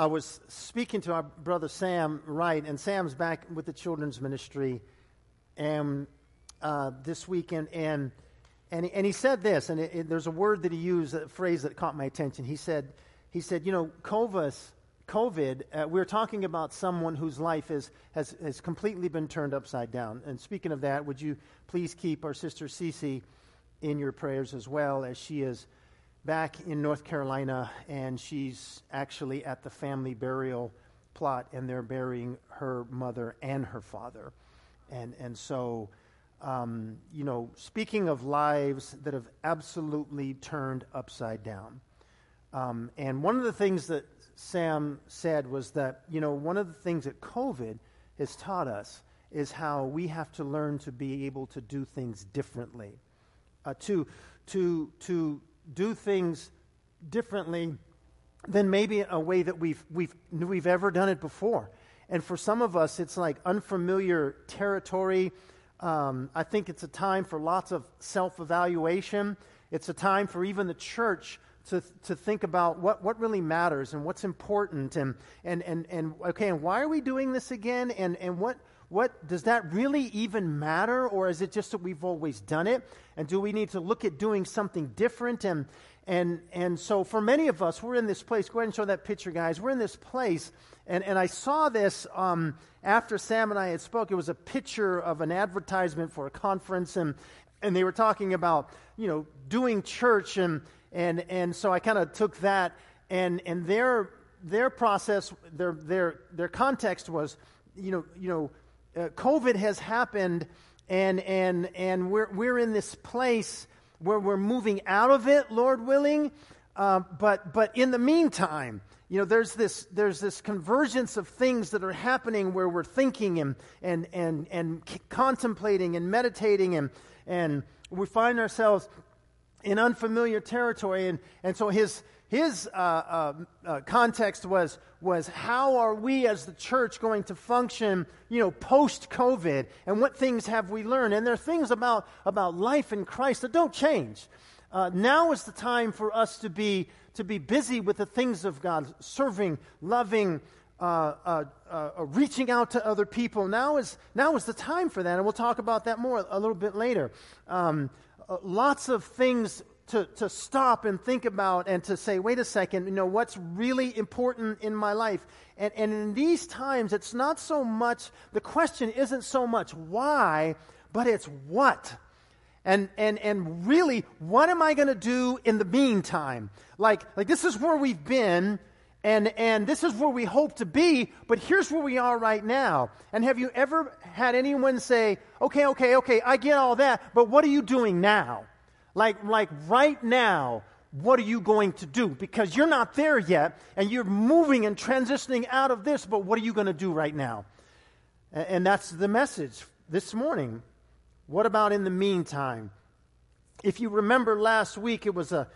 I was speaking to our brother Sam Wright, and Sam's back with the children's ministry, and uh, this weekend, and and and he said this, and it, it, there's a word that he used, a phrase that caught my attention. He said, he said, you know, COVID, COVID, uh, we're talking about someone whose life is, has, has completely been turned upside down. And speaking of that, would you please keep our sister Cece in your prayers as well, as she is back in North Carolina, and she's actually at the family burial plot, and they're burying her mother and her father. And, and so um, you know, speaking of lives that have absolutely turned upside down. Um, and one of the things that Sam said was that, you know, one of the things that COVID has taught us is how we have to learn to be able to do things differently. Uh, to, to, to do things differently than maybe a way that we've, we've, we've ever done it before. And for some of us, it's like unfamiliar territory um, I think it's a time for lots of self evaluation. It's a time for even the church to, to think about what, what really matters and what's important and, and, and, and okay, and why are we doing this again? And, and what, what does that really even matter? Or is it just that we've always done it? And do we need to look at doing something different? And, and, and so for many of us, we're in this place. Go ahead and show that picture, guys. We're in this place. And, and I saw this um, after Sam and I had spoke. It was a picture of an advertisement for a conference. And, and they were talking about, you know, doing church. And, and, and so I kind of took that. And, and their, their process, their, their, their context was, you know, you know uh, COVID has happened. And, and, and we're, we're in this place where we're moving out of it, Lord willing. Uh, but, but in the meantime, you know, there's this, there's this convergence of things that are happening where we're thinking and, and, and, and contemplating and meditating, and, and we find ourselves in unfamiliar territory. And, and so his, his uh, uh, uh, context was, was how are we as the church going to function, you know, post COVID, and what things have we learned? And there are things about, about life in Christ that don't change. Uh, now is the time for us to be, to be busy with the things of God, serving, loving, uh, uh, reaching out to other people. Now is, now is the time for that, and we'll talk about that more a little bit later. Um, lots of things to, to stop and think about and to say, wait a second, you know, what's really important in my life? And, and in these times, it's not so much, the question isn't so much why, but it's what. And, and, and really, what am I going to do in the meantime? Like, like this is where we've been, and, and this is where we hope to be, but here's where we are right now. And have you ever had anyone say, okay, okay, okay, I get all that, but what are you doing now? Like, like right now, what are you going to do? Because you're not there yet, and you're moving and transitioning out of this, but what are you going to do right now? And that's the message this morning. What about in the meantime? If you remember last week, it was a,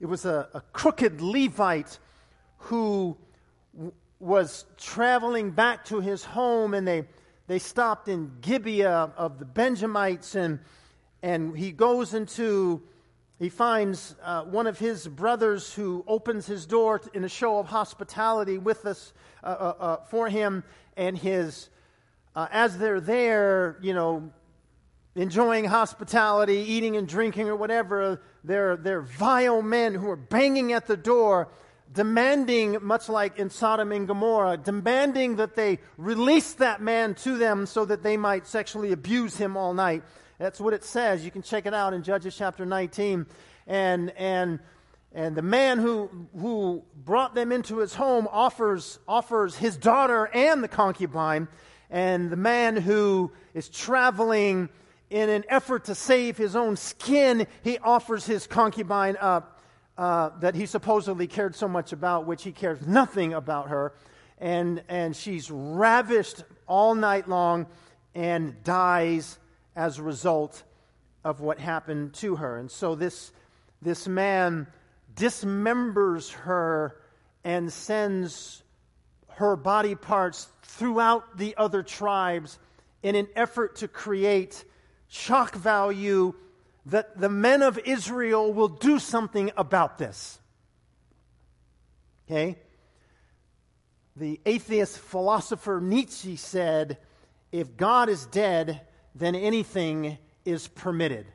it was a, a crooked Levite who w- was traveling back to his home, and they, they stopped in Gibeah of the Benjamites, and and he goes into, he finds uh, one of his brothers who opens his door in a show of hospitality with us uh, uh, uh for him, and his, uh, as they're there, you know, enjoying hospitality, eating and drinking or whatever, they're, they're vile men who are banging at the door demanding, much like in Sodom and Gomorrah, demanding that they release that man to them so that they might sexually abuse him all night. That's what it says. You can check it out in Judges chapter 19. And, and, and the man who, who brought them into his home offers, offers his daughter and the concubine. And the man who is traveling in an effort to save his own skin, he offers his concubine up uh, that he supposedly cared so much about, which he cares nothing about her. And, and she's ravished all night long and dies as a result of what happened to her. And so this, this man dismembers her and sends her body parts throughout the other tribes in an effort to create shock value that the men of Israel will do something about this. Okay? the atheist philosopher Nietzsche said, if God is dead, then anything is permitted.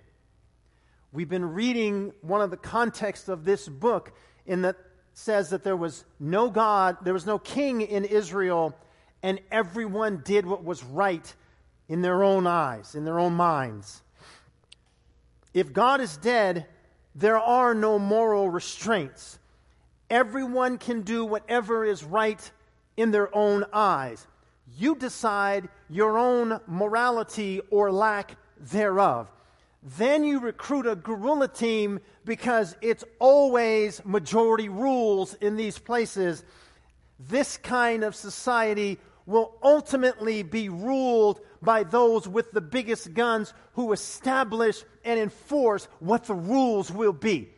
We've been reading one of the contexts of this book in that says that there was no God, there was no king in Israel, and everyone did what was right in their own eyes, in their own minds. If God is dead, there are no moral restraints. Everyone can do whatever is right in their own eyes. You decide your own morality or lack thereof. Then you recruit a guerrilla team because it's always majority rules in these places. This kind of society will ultimately be ruled by those with the biggest guns who establish and enforce what the rules will be.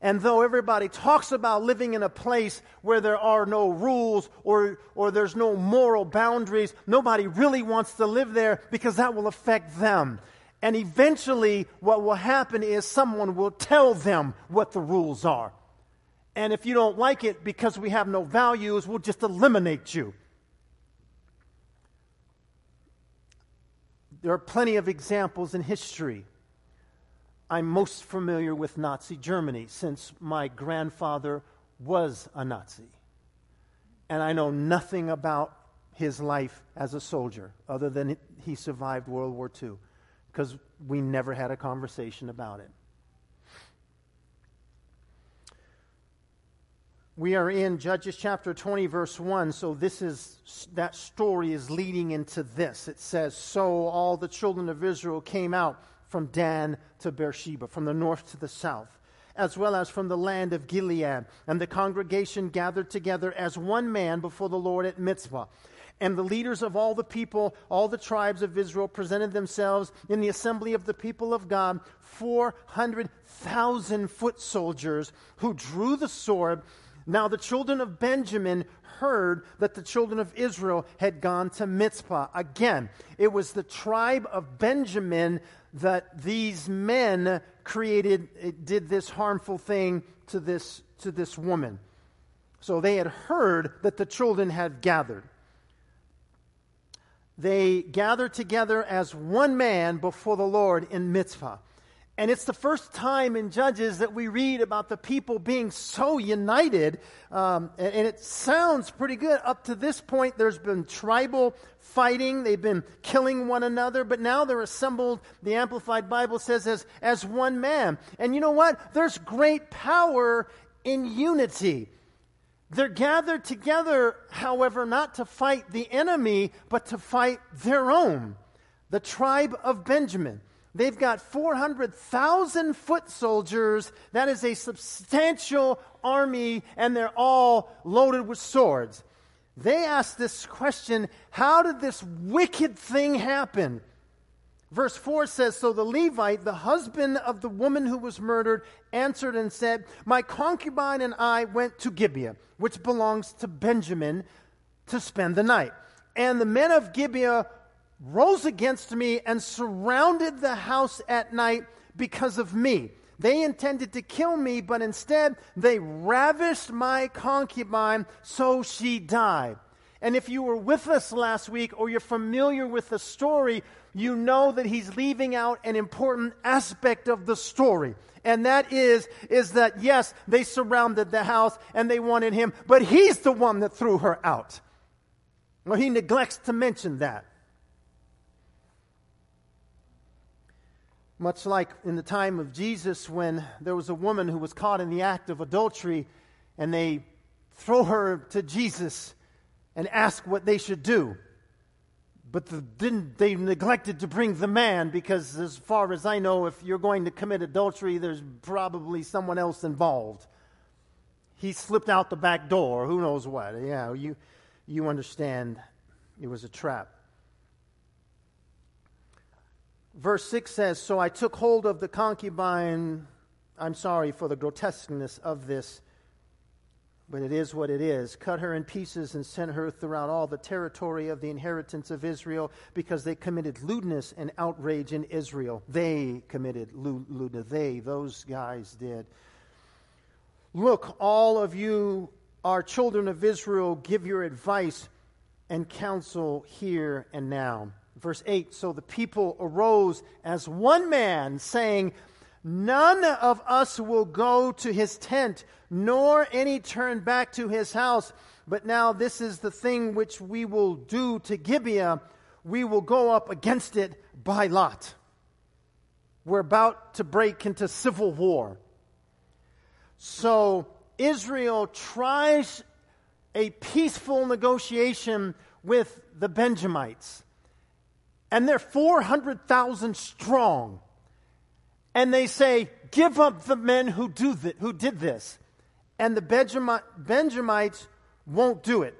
And though everybody talks about living in a place where there are no rules or, or there's no moral boundaries, nobody really wants to live there because that will affect them. And eventually, what will happen is someone will tell them what the rules are. And if you don't like it because we have no values, we'll just eliminate you. There are plenty of examples in history. I'm most familiar with Nazi Germany since my grandfather was a Nazi. And I know nothing about his life as a soldier other than he survived World War II because we never had a conversation about it. We are in Judges chapter 20, verse 1. So, this is that story is leading into this. It says, So all the children of Israel came out from Dan to Beersheba, from the north to the south, as well as from the land of Gilead. And the congregation gathered together as one man before the Lord at Mizpah. And the leaders of all the people, all the tribes of Israel, presented themselves in the assembly of the people of God, 400,000 foot soldiers who drew the sword. Now the children of Benjamin heard that the children of Israel had gone to Mizpah. Again, it was the tribe of Benjamin that these men created, eh, did this harmful thing to this, to this woman. So they had heard that the children had gathered they gathered together as one man before the Lord in Mizpah. And it's the first time in Judges that we read about the people being so united. Um, and, and, it sounds pretty good. Up to this point, there's been tribal fighting. They've been killing one another. But now they're assembled, the Amplified Bible says, as, as one man. And you know what? There's great power in unity. They're gathered together, however, not to fight the enemy, but to fight their own, the tribe of Benjamin. They've got 400,000 foot soldiers. That is a substantial army, and they're all loaded with swords. They ask this question How did this wicked thing happen? Verse 4 says So the Levite, the husband of the woman who was murdered, answered and said, My concubine and I went to Gibeah, which belongs to Benjamin, to spend the night. And the men of Gibeah rose against me and surrounded the house at night because of me. They intended to kill me, but instead they ravished my concubine, so she died. And if you were with us last week or you're familiar with the story, you know that he's leaving out an important aspect of the story. And that is, is that yes, they surrounded the house and they wanted him, but he's the one that threw her out. Well, he neglects to mention that. Much like in the time of Jesus, when there was a woman who was caught in the act of adultery, and they throw her to Jesus and ask what they should do. But the, didn't, they neglected to bring the man because, as far as I know, if you're going to commit adultery, there's probably someone else involved. He slipped out the back door. Who knows what? Yeah, you, you understand it was a trap. Verse 6 says So I took hold of the concubine. I'm sorry for the grotesqueness of this, but it is what it is. Cut her in pieces and sent her throughout all the territory of the inheritance of Israel because they committed lewdness and outrage in Israel. They committed lewdness. They, those guys did. Look, all of you our children of Israel, give your advice and counsel here and now. Verse 8 So the people arose as one man, saying, None of us will go to his tent, nor any turn back to his house. But now this is the thing which we will do to Gibeah. We will go up against it by lot. We're about to break into civil war. So Israel tries a peaceful negotiation with the Benjamites. And they're 400,000 strong. And they say, Give up the men who, do th- who did this. And the Benjamites won't do it.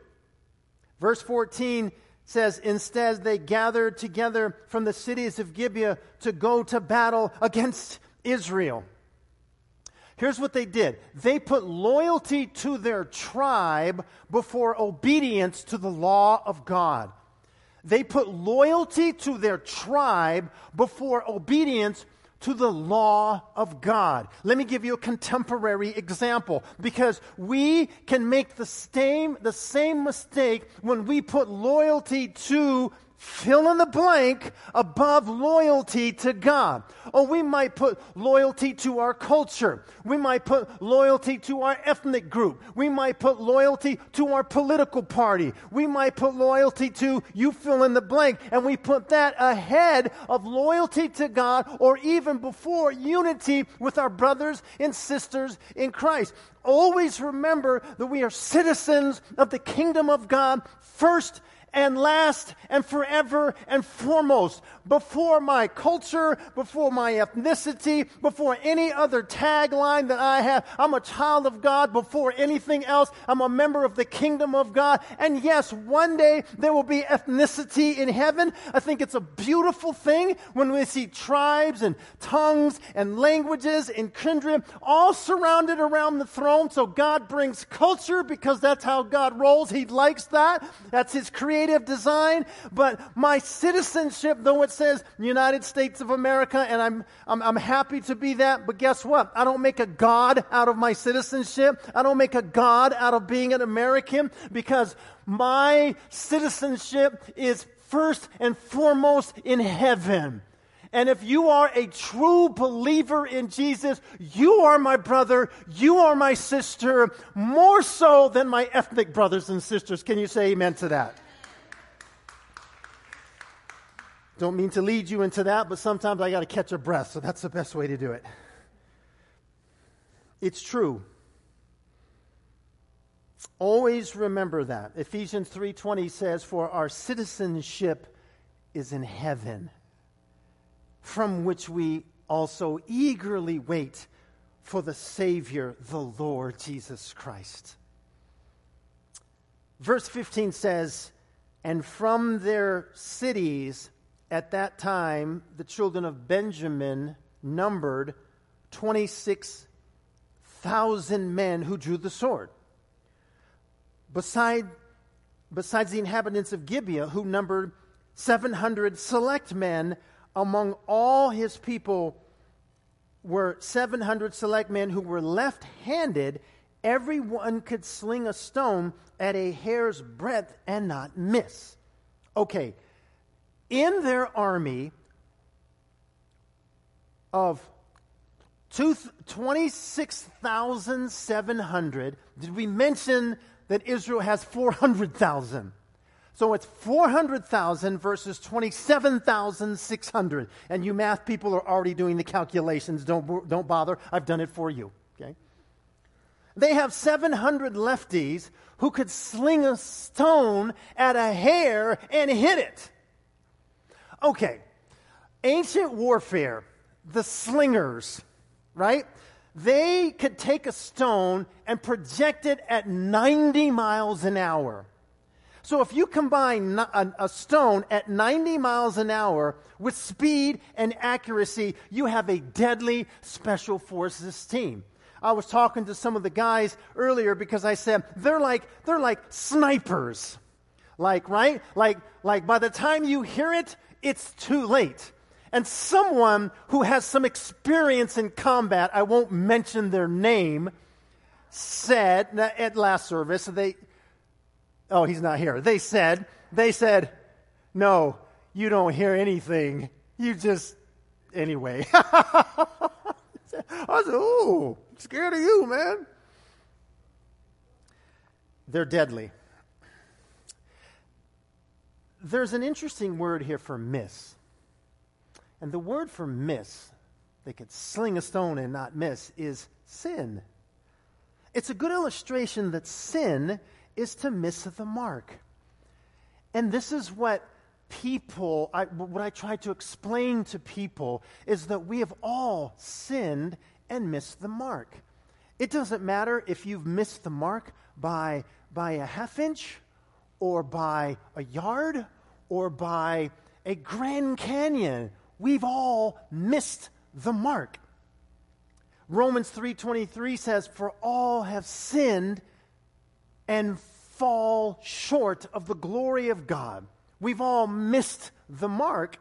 Verse 14 says, Instead, they gathered together from the cities of Gibeah to go to battle against Israel. Here's what they did they put loyalty to their tribe before obedience to the law of God. They put loyalty to their tribe before obedience to the law of God. Let me give you a contemporary example because we can make the same, the same mistake when we put loyalty to fill in the blank above loyalty to God. Or we might put loyalty to our culture. We might put loyalty to our ethnic group. We might put loyalty to our political party. We might put loyalty to you fill in the blank. And we put that ahead of loyalty to God or even before unity with our brothers and sisters in Christ. Always remember that we are citizens of the kingdom of God first and last and forever and foremost. Before my culture, before my ethnicity, before any other tagline that I have. I'm a child of God before anything else. I'm a member of the kingdom of God. And yes, one day there will be ethnicity in heaven. I think it's a beautiful thing when we see tribes and tongues and languages and kindred all surrounded around the throne. So God brings culture because that's how God rolls. He likes that. That's his creation creative design, but my citizenship, though it says United States of America, and I'm, I'm, I'm happy to be that, but guess what? I don't make a God out of my citizenship. I don't make a God out of being an American because my citizenship is first and foremost in heaven. And if you are a true believer in Jesus, you are my brother, you are my sister, more so than my ethnic brothers and sisters. Can you say amen to that? Don't mean to lead you into that, but sometimes I got to catch a breath, so that's the best way to do it. It's true. Always remember that. Ephesians 3:20 says for our citizenship is in heaven, from which we also eagerly wait for the savior, the Lord Jesus Christ. Verse 15 says, "And from their cities at that time, the children of Benjamin numbered 26,000 men who drew the sword. Beside, besides the inhabitants of Gibeah, who numbered 700 select men, among all his people were 700 select men who were left handed. Everyone could sling a stone at a hair's breadth and not miss. Okay, in their army of 26,700, did we mention that Israel has 400,000? So it's 400,000 versus 27,600. And you math people are already doing the calculations. Don't, don't bother. I've done it for you. Okay? They have 700 lefties who could sling a stone at a hair and hit it. Okay, ancient warfare, the slingers, right? They could take a stone and project it at 90 miles an hour. So if you combine a, stone at 90 miles an hour with speed and accuracy, you have a deadly special forces team. I was talking to some of the guys earlier because I said they're like they're like snipers. Like, right? Like like by the time you hear it, it's too late. And someone who has some experience in combat, I won't mention their name, said at last service, they, oh, he's not here. They said, they said, no, you don't hear anything. You just, anyway. I said, ooh, scared of you, man. They're deadly. There's an interesting word here for miss. And the word for miss, they could sling a stone and not miss, is sin. It's a good illustration that sin is to miss the mark. And this is what people, I, what I try to explain to people is that we have all sinned and missed the mark. It doesn't matter if you've missed the mark by, by a half inch or by a yard or by a Grand Canyon. We've all missed the mark. Romans 3:23 says for all have sinned and fall short of the glory of God. We've all missed the mark.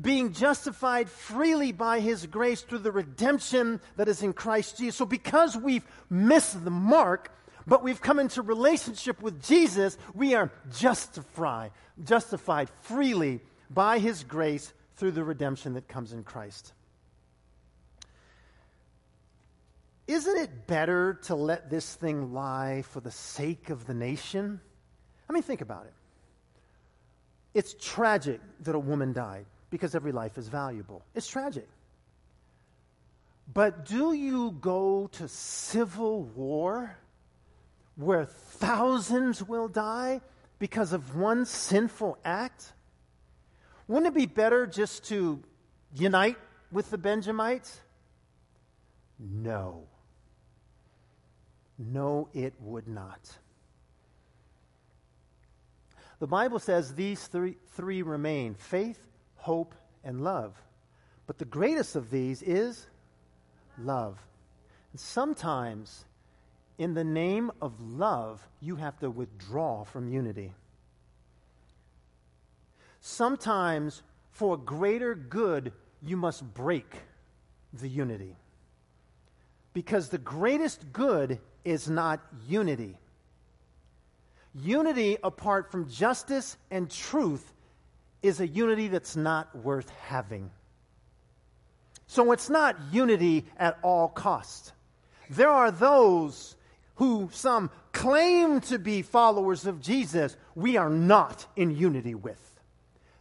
Being justified freely by his grace through the redemption that is in Christ Jesus. So because we've missed the mark, but we've come into relationship with Jesus, we are justified, justified freely by his grace through the redemption that comes in Christ. Isn't it better to let this thing lie for the sake of the nation? I mean, think about it. It's tragic that a woman died because every life is valuable. It's tragic. But do you go to civil war where thousands will die because of one sinful act? Wouldn't it be better just to unite with the Benjamites? No. No, it would not. The Bible says these three, three remain faith, hope, and love. But the greatest of these is love. And sometimes, in the name of love, you have to withdraw from unity. Sometimes, for greater good, you must break the unity. Because the greatest good is not unity. Unity apart from justice and truth is a unity that's not worth having. So it's not unity at all cost. There are those who some claim to be followers of Jesus we are not in unity with.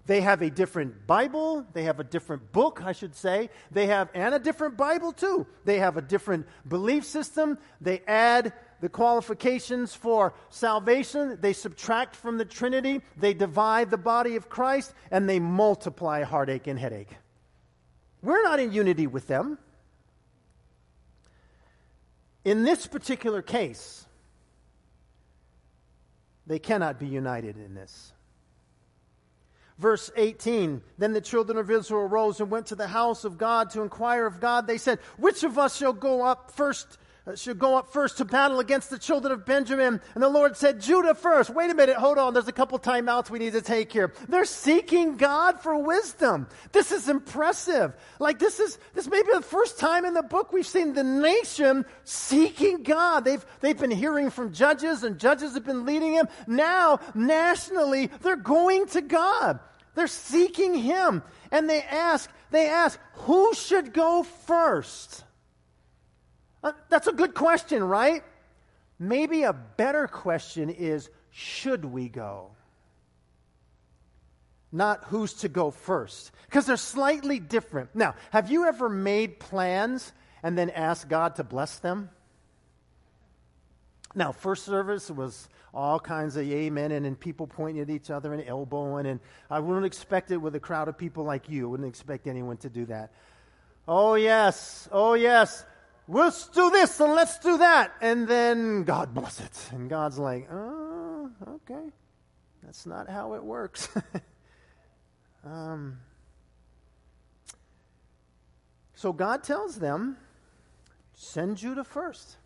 They have a different Bible. They have a different book, I should say. They have, and a different Bible too. They have a different belief system. They add the qualifications for salvation. They subtract from the Trinity. They divide the body of Christ and they multiply heartache and headache. We're not in unity with them. In this particular case, they cannot be united in this. Verse 18 Then the children of Israel rose and went to the house of God to inquire of God. They said, Which of us shall go up first? Uh, should go up first to battle against the children of Benjamin. And the Lord said, Judah first. Wait a minute, hold on. There's a couple timeouts we need to take here. They're seeking God for wisdom. This is impressive. Like this is, this may be the first time in the book we've seen the nation seeking God. They've, they've been hearing from judges and judges have been leading them. Now, nationally, they're going to God. They're seeking Him. And they ask, they ask, who should go first? Uh, that's a good question, right? Maybe a better question is should we go? Not who's to go first, because they're slightly different. Now, have you ever made plans and then asked God to bless them? Now, first service was all kinds of amen and, and people pointing at each other and elbowing, and I wouldn't expect it with a crowd of people like you. I wouldn't expect anyone to do that. Oh, yes. Oh, yes let's do this and let's do that. And then God bless it. And God's like, oh, okay. That's not how it works. um, so God tells them, send Judah first.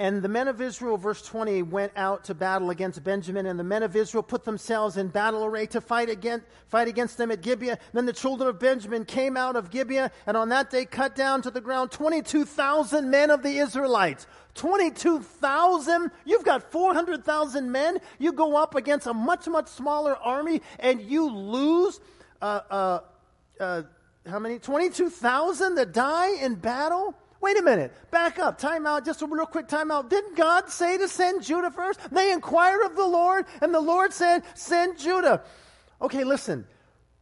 And the men of Israel, verse 20, went out to battle against Benjamin, and the men of Israel put themselves in battle array to fight against, fight against them at Gibeah. Then the children of Benjamin came out of Gibeah, and on that day cut down to the ground 22,000 men of the Israelites. 22,000? You've got 400,000 men. You go up against a much, much smaller army, and you lose, uh, uh, uh, how many? 22,000 that die in battle? Wait a minute. Back up. Time out. Just a real quick time out. Didn't God say to send Judah first? They inquired of the Lord, and the Lord said, Send Judah. Okay, listen.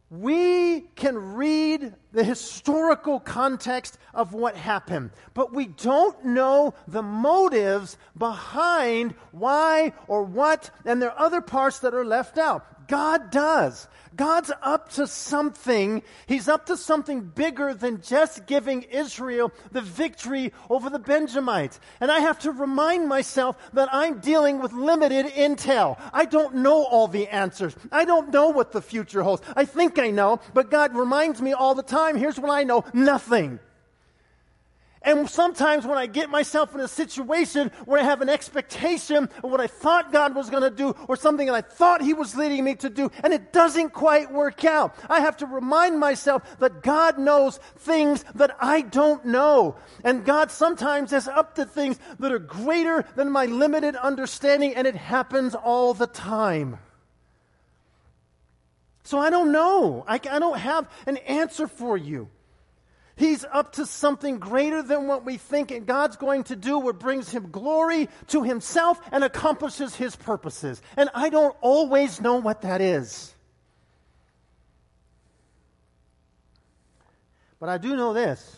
We can read the historical context of what happened, but we don't know the motives behind why or what, and there are other parts that are left out. God does. God's up to something. He's up to something bigger than just giving Israel the victory over the Benjamites. And I have to remind myself that I'm dealing with limited intel. I don't know all the answers. I don't know what the future holds. I think I know, but God reminds me all the time here's what I know nothing. And sometimes when I get myself in a situation where I have an expectation of what I thought God was going to do or something that I thought He was leading me to do and it doesn't quite work out, I have to remind myself that God knows things that I don't know. And God sometimes is up to things that are greater than my limited understanding and it happens all the time. So I don't know. I, I don't have an answer for you. He's up to something greater than what we think, and God's going to do what brings him glory to himself and accomplishes his purposes. And I don't always know what that is. But I do know this.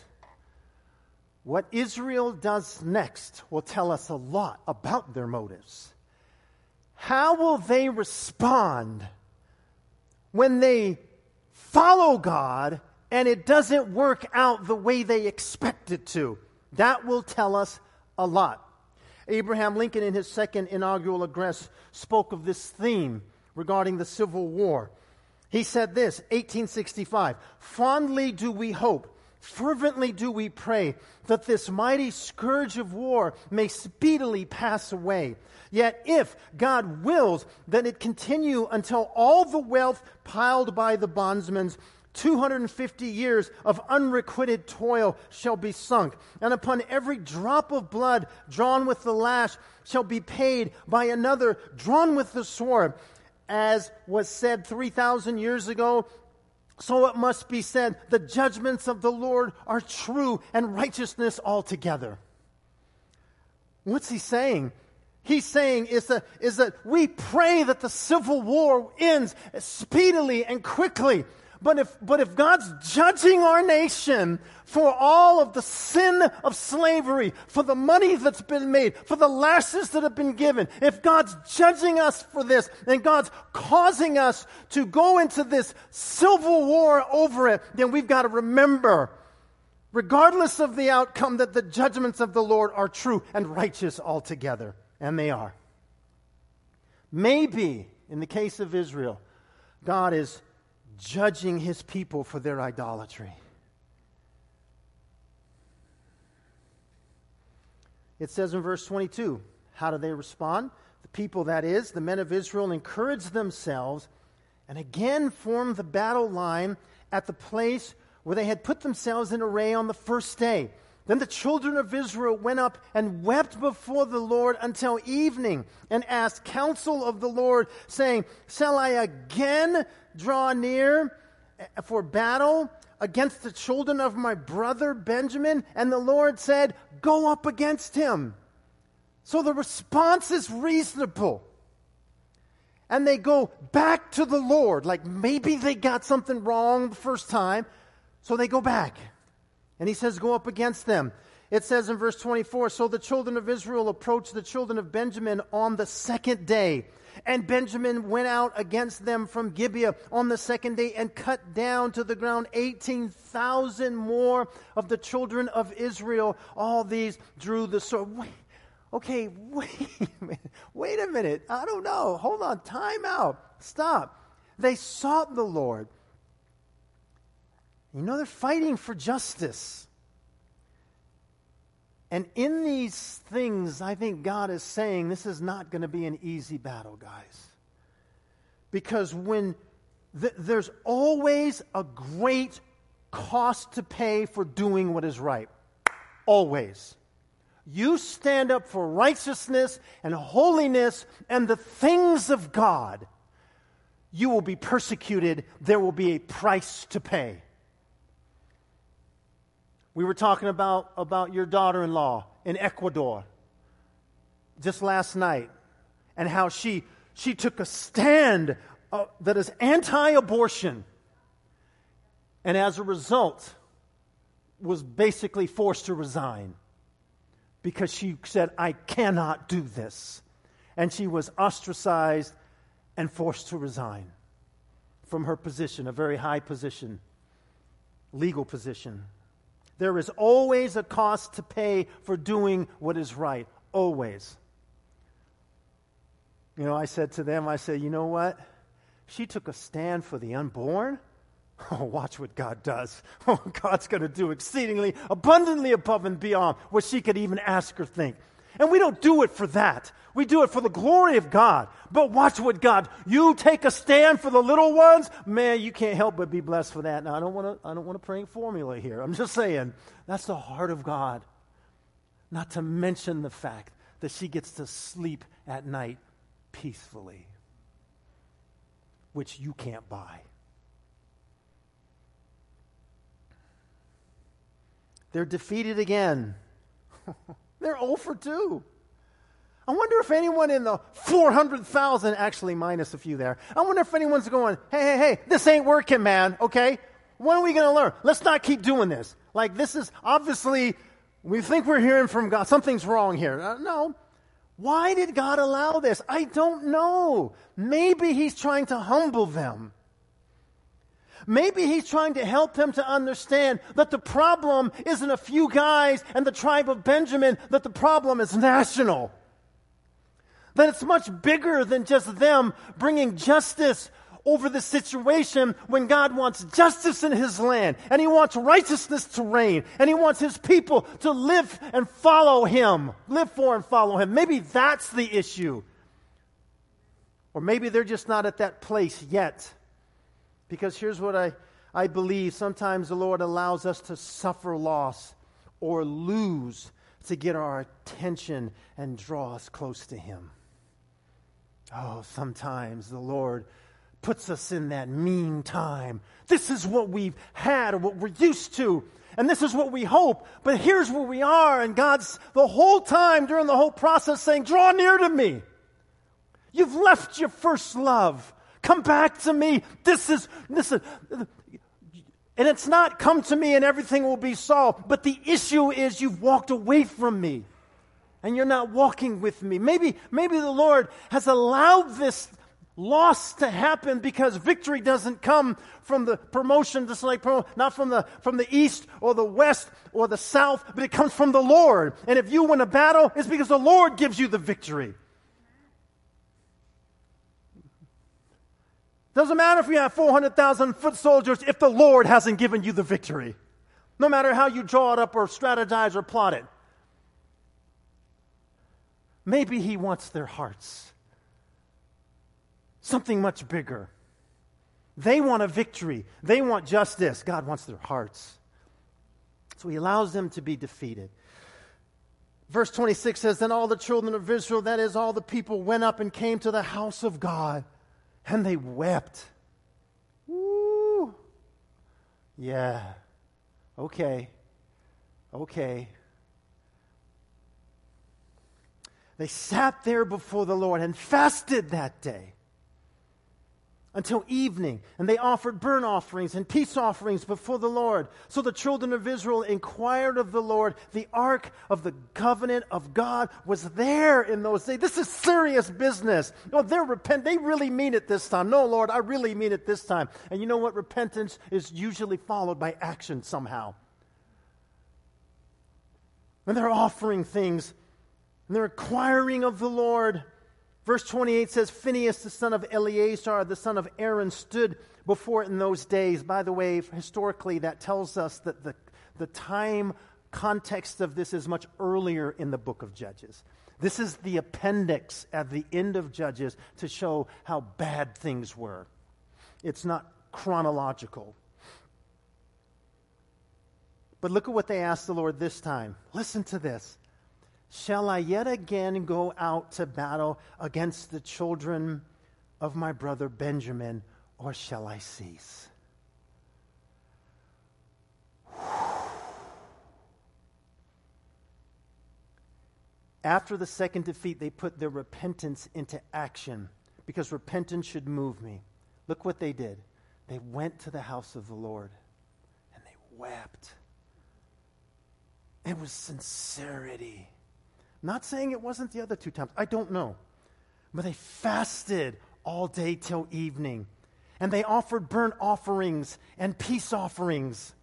What Israel does next will tell us a lot about their motives. How will they respond when they follow God and it doesn't work out the way they expect it to. That will tell us a lot. Abraham Lincoln, in his second inaugural address, spoke of this theme regarding the Civil War. He said this, 1865 Fondly do we hope, fervently do we pray that this mighty scourge of war may speedily pass away. Yet, if God wills that it continue until all the wealth piled by the bondsmen 250 years of unrequited toil shall be sunk, and upon every drop of blood drawn with the lash shall be paid by another drawn with the sword. As was said 3,000 years ago, so it must be said, the judgments of the Lord are true and righteousness altogether. What's he saying? He's saying is that, is that we pray that the civil war ends speedily and quickly but if, but if God's judging our nation for all of the sin of slavery, for the money that's been made, for the lashes that have been given, if God's judging us for this and God's causing us to go into this civil war over it, then we've got to remember, regardless of the outcome, that the judgments of the Lord are true and righteous altogether. And they are. Maybe, in the case of Israel, God is judging his people for their idolatry. It says in verse 22 how do they respond? The people, that is, the men of Israel, encourage themselves and again form the battle line at the place where they had put themselves in array on the first day. Then the children of Israel went up and wept before the Lord until evening and asked counsel of the Lord, saying, Shall I again draw near eh, for battle against the children of my brother Benjamin? And the Lord said, Go up against him. So the response is reasonable. And they go back to the Lord. Like maybe they got something wrong the first time. So they go back. And he says, Go up against them. It says in verse 24 So the children of Israel approached the children of Benjamin on the second day and Benjamin went out against them from Gibeah on the second day and cut down to the ground 18,000 more of the children of Israel. All these drew the sword. Wait, okay, wait a minute. Wait a minute. I don't know. Hold on. Time out. Stop. They sought the Lord. You know, they're fighting for justice. And in these things, I think God is saying this is not going to be an easy battle, guys. Because when th- there's always a great cost to pay for doing what is right. Always. You stand up for righteousness and holiness and the things of God. You will be persecuted. There will be a price to pay. We were talking about, about your daughter in law in Ecuador just last night and how she, she took a stand uh, that is anti abortion and as a result was basically forced to resign because she said, I cannot do this. And she was ostracized and forced to resign from her position, a very high position, legal position. There is always a cost to pay for doing what is right. Always. You know, I said to them, I said, you know what? She took a stand for the unborn. Oh, watch what God does. Oh, God's going to do exceedingly abundantly above and beyond what she could even ask or think. And we don't do it for that. We do it for the glory of God. But watch what God, you take a stand for the little ones, man, you can't help but be blessed for that. Now, I don't want to, I don't want to pray formula here. I'm just saying, that's the heart of God. Not to mention the fact that she gets to sleep at night peacefully, which you can't buy. They're defeated again. They're 0 for 2. I wonder if anyone in the 400,000, actually minus a few there, I wonder if anyone's going, hey, hey, hey, this ain't working, man, okay? When are we going to learn? Let's not keep doing this. Like, this is obviously, we think we're hearing from God. Something's wrong here. Uh, no. Why did God allow this? I don't know. Maybe He's trying to humble them. Maybe he's trying to help them to understand that the problem isn't a few guys and the tribe of Benjamin, that the problem is national. That it's much bigger than just them bringing justice over the situation when God wants justice in his land and he wants righteousness to reign and he wants his people to live and follow him, live for and follow him. Maybe that's the issue. Or maybe they're just not at that place yet. Because here's what I, I believe sometimes the Lord allows us to suffer loss or lose to get our attention and draw us close to Him. Oh, sometimes the Lord puts us in that mean time. This is what we've had or what we're used to. And this is what we hope. But here's where we are. And God's the whole time during the whole process saying, Draw near to me. You've left your first love. Come back to me. This is, listen. And it's not come to me and everything will be solved. But the issue is you've walked away from me and you're not walking with me. Maybe, maybe the Lord has allowed this loss to happen because victory doesn't come from the promotion, just like not from the from the east or the west or the south, but it comes from the Lord. And if you win a battle, it's because the Lord gives you the victory. Doesn't matter if you have 400,000 foot soldiers if the Lord hasn't given you the victory. No matter how you draw it up or strategize or plot it. Maybe He wants their hearts. Something much bigger. They want a victory, they want justice. God wants their hearts. So He allows them to be defeated. Verse 26 says Then all the children of Israel, that is, all the people, went up and came to the house of God and they wept. Woo! Yeah. Okay. Okay. They sat there before the Lord and fasted that day until evening, and they offered burnt offerings and peace offerings before the Lord. So the children of Israel inquired of the Lord. The ark of the covenant of God was there in those days. This is serious business. No, they're repent. They really mean it this time. No, Lord, I really mean it this time. And you know what? Repentance is usually followed by action somehow. And they're offering things, and they're inquiring of the Lord. Verse 28 says, Phinehas, the son of Eleazar, the son of Aaron, stood before it in those days. By the way, historically, that tells us that the, the time context of this is much earlier in the book of Judges. This is the appendix at the end of Judges to show how bad things were. It's not chronological. But look at what they asked the Lord this time. Listen to this. Shall I yet again go out to battle against the children of my brother Benjamin, or shall I cease? After the second defeat, they put their repentance into action because repentance should move me. Look what they did. They went to the house of the Lord and they wept. It was sincerity. Not saying it wasn't the other two times. I don't know. But they fasted all day till evening. And they offered burnt offerings and peace offerings.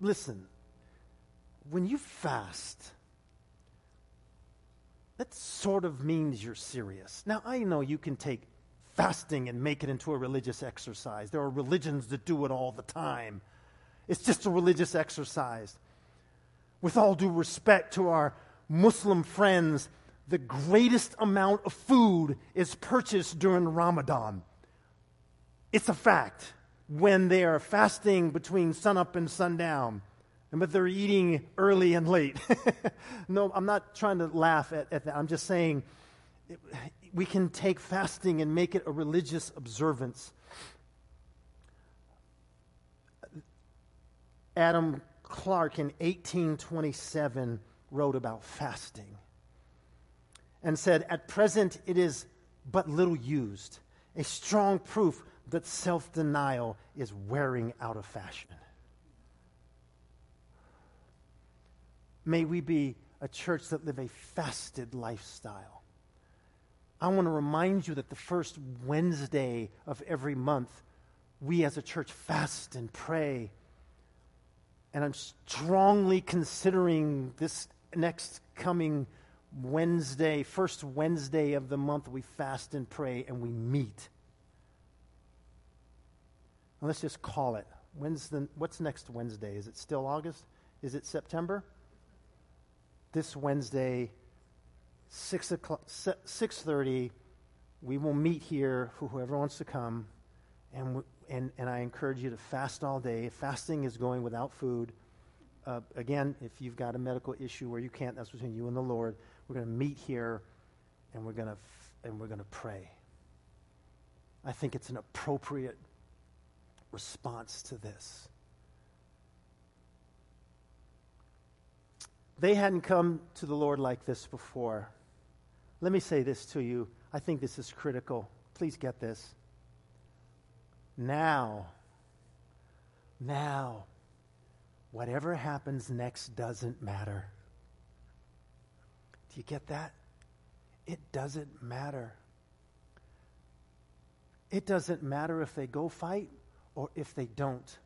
listen, when you fast, that sort of means you're serious. Now, I know you can take fasting and make it into a religious exercise. There are religions that do it all the time. It's just a religious exercise. With all due respect to our Muslim friends, the greatest amount of food is purchased during Ramadan. It's a fact when they are fasting between sunup and sundown, but they're eating early and late. no, I'm not trying to laugh at, at that. I'm just saying it, we can take fasting and make it a religious observance. Adam Clarke in 1827 wrote about fasting and said, At present it is but little used, a strong proof that self denial is wearing out of fashion. May we be a church that live a fasted lifestyle. I want to remind you that the first Wednesday of every month, we as a church fast and pray and I'm strongly considering this next coming Wednesday, first Wednesday of the month, we fast and pray and we meet. let's just call it. When's the, what's next Wednesday? Is it still August? Is it September? This Wednesday, 6 o'clock, 6.30, we will meet here, for whoever wants to come, and and, and I encourage you to fast all day. Fasting is going without food. Uh, again, if you've got a medical issue where you can't, that's between you and the Lord. We're going to meet here, and we're going to f- and we're going to pray. I think it's an appropriate response to this. They hadn't come to the Lord like this before. Let me say this to you. I think this is critical. Please get this now, now, whatever happens next doesn't matter. Do you get that? It doesn't matter. It doesn't matter if they go fight or if they don't,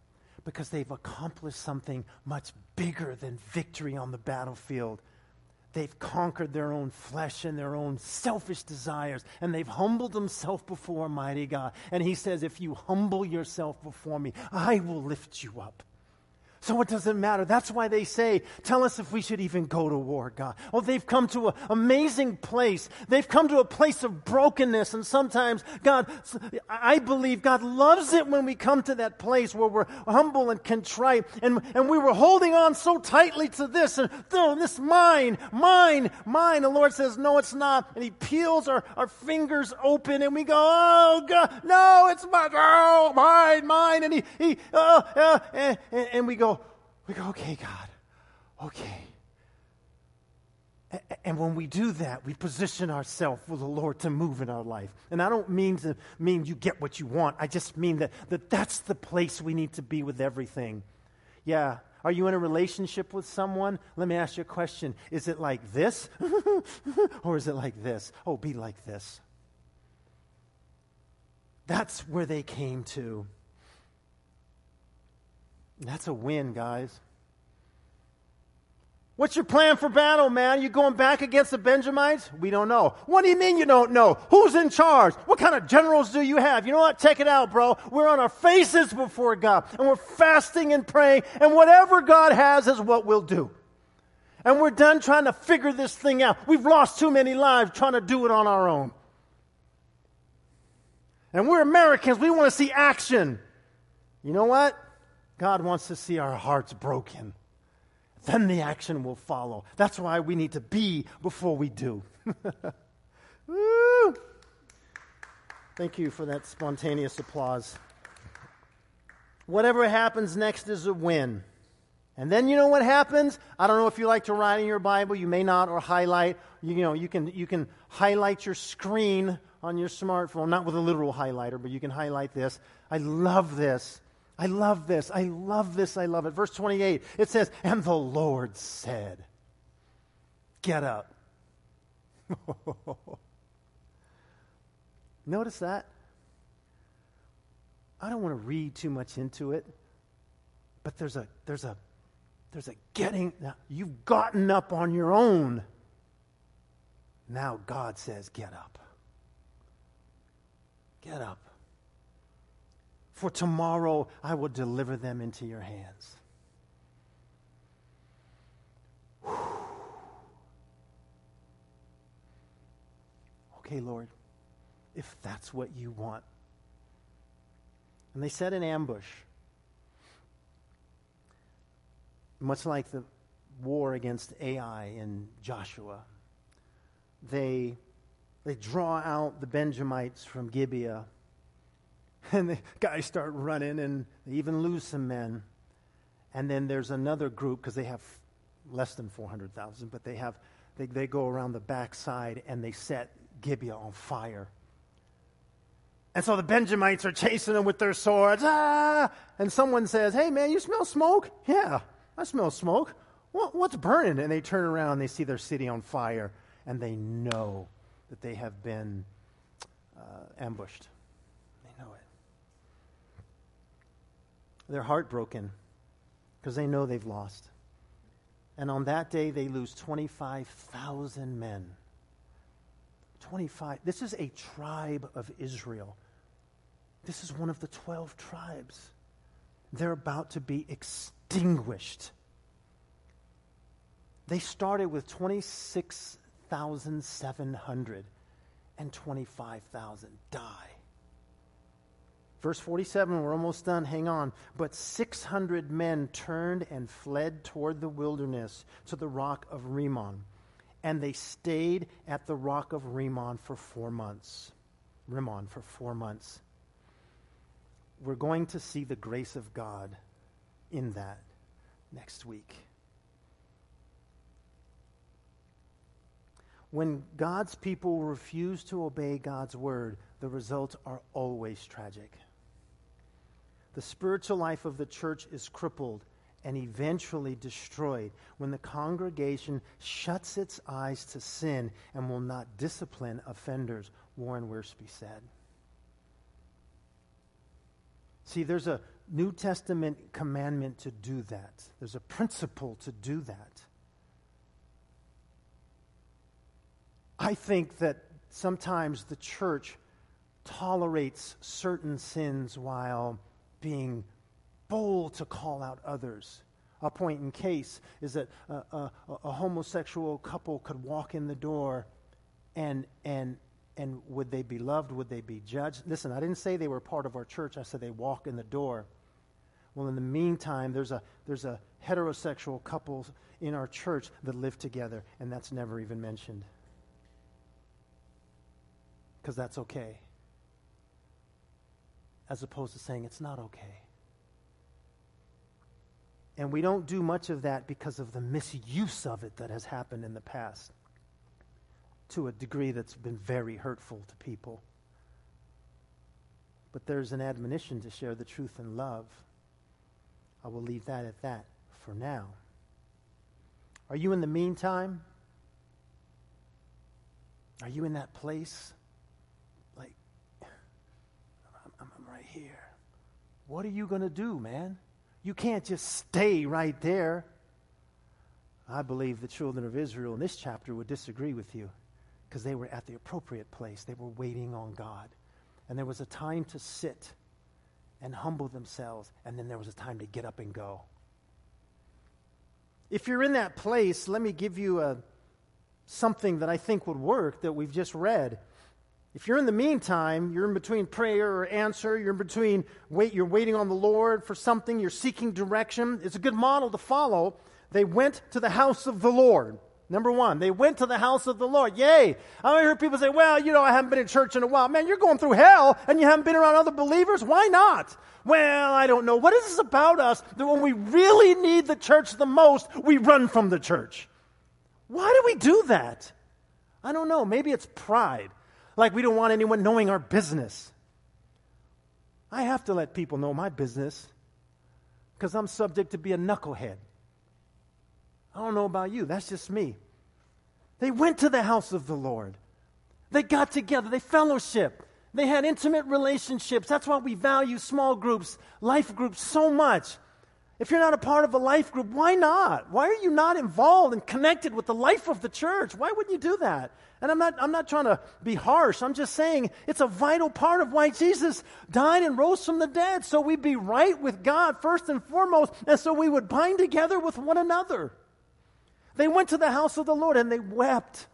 because they've accomplished something much bigger than victory on the battlefield. They've conquered their own flesh and their own selfish desires, and they've humbled themselves before Mighty God. And He says, If you humble yourself before me, I will lift you up. So it doesn't matter. That's why they say, tell us if we should even go to war, God. Oh, they've come to an amazing place. They've come to a place of brokenness. And sometimes, God, I believe God loves it when we come to that place where we're humble and contrite. And, and we were holding on so tightly to this and oh, this mine, mine, mine. The Lord says, no, it's not. And He peels our, our fingers open and we go, oh, God, no, it's mine, oh, mine, mine. And He, he, uh, uh, and, and we go, we go, okay, God, okay. And when we do that, we position ourselves for the Lord to move in our life. And I don't mean to mean you get what you want. I just mean that, that that's the place we need to be with everything. Yeah. Are you in a relationship with someone? Let me ask you a question. Is it like this? or is it like this? Oh, be like this. That's where they came to. That's a win, guys. What's your plan for battle, man? You going back against the Benjamites? We don't know. What do you mean you don't know? Who's in charge? What kind of generals do you have? You know what? Check it out, bro. We're on our faces before God and we're fasting and praying and whatever God has is what we'll do. And we're done trying to figure this thing out. We've lost too many lives trying to do it on our own. And we're Americans. We want to see action. You know what? God wants to see our hearts broken. Then the action will follow. That's why we need to be before we do. Thank you for that spontaneous applause. Whatever happens next is a win. And then you know what happens? I don't know if you like to write in your Bible, you may not, or highlight. You, you know, you can, you can highlight your screen on your smartphone, not with a literal highlighter, but you can highlight this. I love this. I love this. I love this. I love it. Verse 28, it says, And the Lord said, Get up. Notice that? I don't want to read too much into it, but there's a, there's a, there's a getting, now, you've gotten up on your own. Now God says, Get up. Get up. For tomorrow I will deliver them into your hands. Whew. Okay, Lord, if that's what you want. And they set an ambush. Much like the war against Ai in Joshua. They they draw out the Benjamites from Gibeah. And the guys start running, and they even lose some men. And then there's another group, because they have less than 400,000, but they have they, they go around the backside and they set Gibeah on fire. And so the Benjamites are chasing them with their swords. Ah! And someone says, Hey, man, you smell smoke? Yeah, I smell smoke. What, what's burning? And they turn around and they see their city on fire, and they know that they have been uh, ambushed. They know it. They're heartbroken because they know they've lost. And on that day, they lose 25,000 men. 25. This is a tribe of Israel. This is one of the 12 tribes. They're about to be extinguished. They started with 26 6,700 and 25,000 die. Verse 47, we're almost done. Hang on. But 600 men turned and fled toward the wilderness to the rock of Rimmon. And they stayed at the rock of Rimmon for four months. Rimmon for four months. We're going to see the grace of God in that next week. When God's people refuse to obey God's word, the results are always tragic. The spiritual life of the church is crippled and eventually destroyed when the congregation shuts its eyes to sin and will not discipline offenders, Warren Wiersbe said. See, there's a New Testament commandment to do that, there's a principle to do that. I think that sometimes the church tolerates certain sins while being bold to call out others. A point in case is that a, a, a, homosexual couple could walk in the door and, and, and would they be loved? Would they be judged? Listen, I didn't say they were part of our church. I said they walk in the door. Well, in the meantime, there's a, there's a heterosexual couple in our church that live together, and that's never even mentioned because that's okay, as opposed to saying it's not okay. And we don't do much of that because of the misuse of it that has happened in the past to a degree that's been very hurtful to people. But there's an admonition to share the truth in love. I will leave that at that for now. Are you in the meantime? Are you in that place What are you going to do, man? You can't just stay right there. I believe the children of Israel in this chapter would disagree with you because they were at the appropriate place. They were waiting on God. And there was a time to sit and humble themselves, and then there was a time to get up and go. If you're in that place, let me give you a, something that I think would work that we've just read. If you're in the meantime, you're in between prayer or answer, you're in between wait, you're waiting on the Lord for something, you're seeking direction. It's a good model to follow. They went to the house of the Lord. Number one, they went to the house of the Lord. Yay. I hear people say, well, you know, I haven't been in church in a while. Man, you're going through hell and you haven't been around other believers. Why not? Well, I don't know. What is this about us that when we really need the church the most, we run from the church? Why do we do that? I don't know. Maybe it's pride. Like we don't want anyone knowing our business. I have to let people know my business because I'm subject to be a knucklehead. I don't know about you. That's just me. They went to the house of the Lord. They got together. They fellowship. They had intimate relationships. That's why we value small groups, life groups so much. If you're not a part of a life group, why not? Why are you not involved and connected with the life of the church? Why wouldn't you do that? And I'm not, I'm not trying to be harsh. I'm just saying it's a vital part of why Jesus died and rose from the dead. So we'd be right with God first and foremost, and so we would bind together with one another. They went to the house of the Lord and they wept.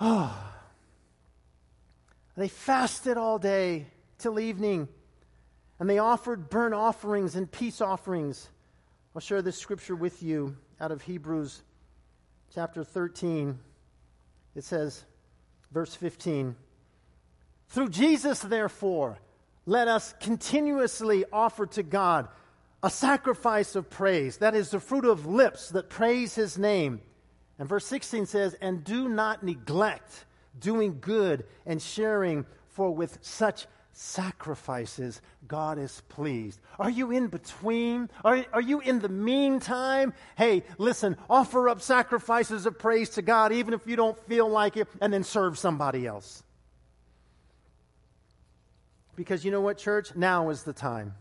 They fasted all day till evening, and they offered burnt offerings and peace offerings. I'll share this scripture with you out of Hebrews chapter 13. It says, verse 15 Through Jesus, therefore, let us continuously offer to God a sacrifice of praise. That is the fruit of lips that praise his name. And verse 16 says, And do not neglect doing good and sharing, for with such sacrifices God is pleased. Are you in between? Are, are you in the meantime? Hey, listen, offer up sacrifices of praise to God, even if you don't feel like it, and then serve somebody else. Because you know what, church? Now is the time.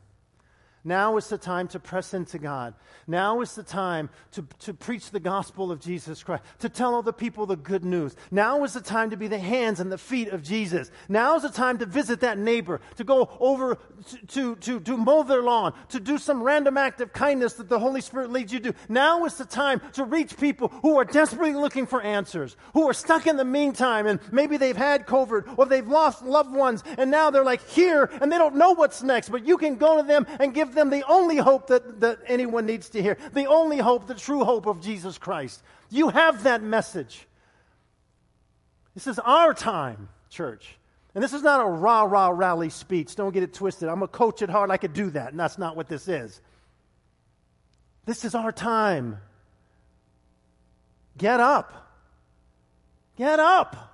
Now is the time to press into God. Now is the time to, to preach the gospel of Jesus Christ, to tell other people the good news. Now is the time to be the hands and the feet of Jesus. Now is the time to visit that neighbor, to go over to, to, to, to mow their lawn, to do some random act of kindness that the Holy Spirit leads you to. Now is the time to reach people who are desperately looking for answers, who are stuck in the meantime, and maybe they've had COVID or they've lost loved ones, and now they're like here and they don't know what's next, but you can go to them and give them the only hope that, that anyone needs to hear, the only hope, the true hope of Jesus Christ. You have that message. This is our time, church. And this is not a rah rah rally speech. Don't get it twisted. I'm a coach at heart. I could do that, and that's not what this is. This is our time. Get up. Get up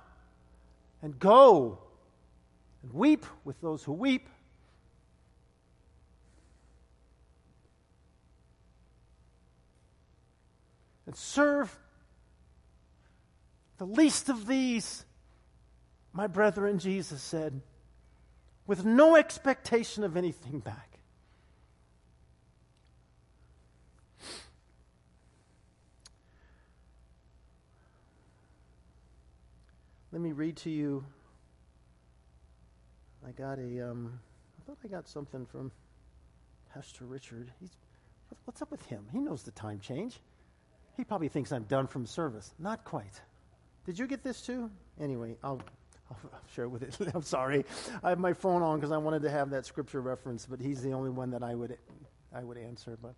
and go and weep with those who weep and serve the least of these, my brethren, Jesus said, with no expectation of anything back. Let me read to you. I got a. Um, I thought I got something from Pastor Richard. He's, what's up with him? He knows the time change. He probably thinks I'm done from service. Not quite. Did you get this too? Anyway, I'll, I'll share it with it. I'm sorry. I have my phone on because I wanted to have that scripture reference, but he's the only one that I would, I would answer. But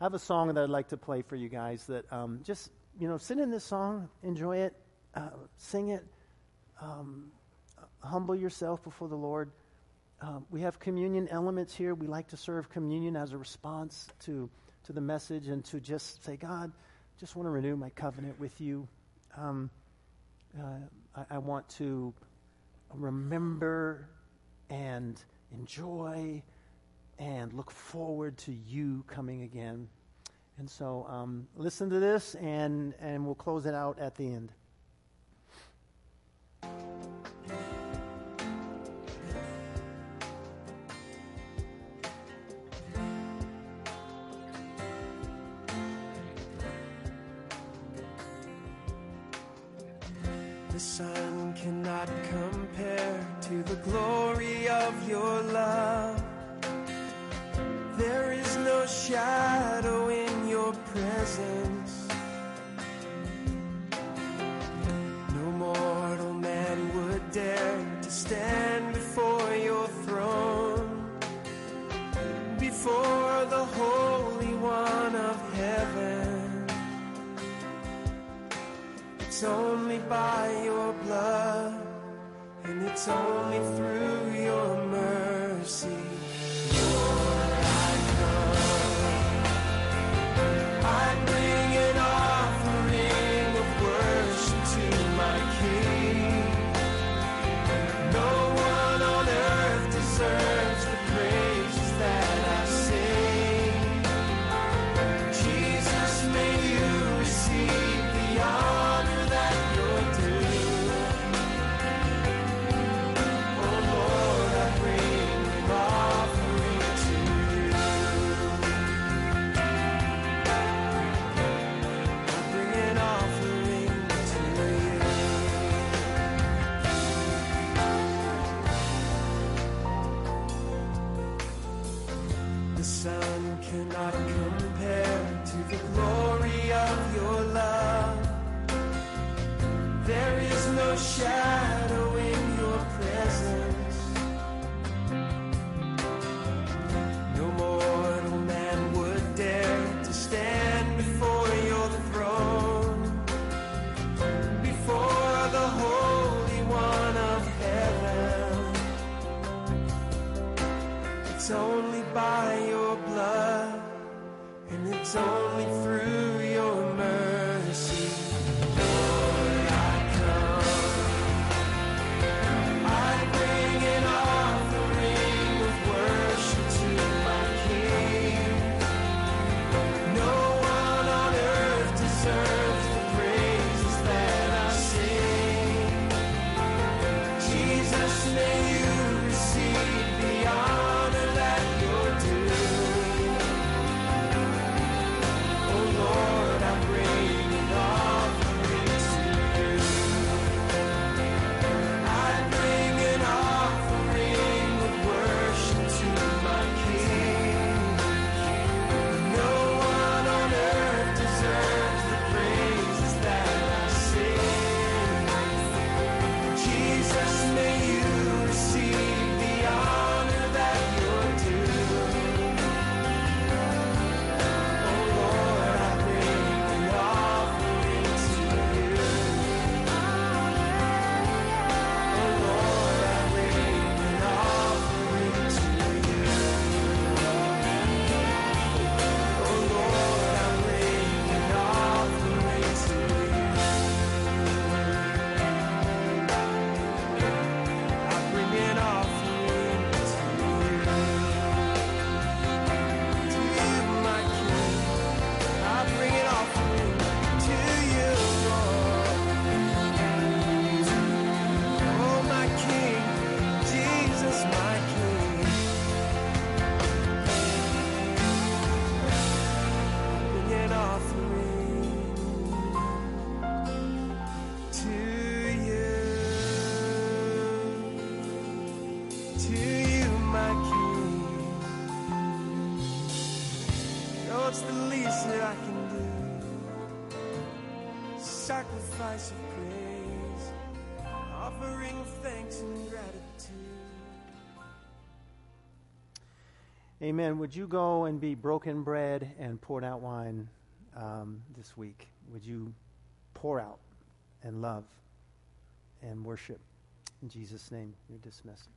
I have a song that I'd like to play for you guys that um, just, you know, sit in this song, enjoy it, uh, sing it, um, humble yourself before the Lord. Um, we have communion elements here. We like to serve communion as a response to, to the message and to just say, God, just want to renew my covenant with you. Um, uh, I, I want to remember and enjoy and look forward to you coming again. And so um, listen to this, and, and we'll close it out at the end. sun cannot compare to the glory of your love. The sun cannot compare to the glory of your love. There is no shadow in your presence. No mortal man would dare to stand before your throne, before the Holy One of heaven. It's only so Amen. Would you go and be broken bread and poured out wine um, this week? Would you pour out and love and worship? In Jesus' name, you're dismissed.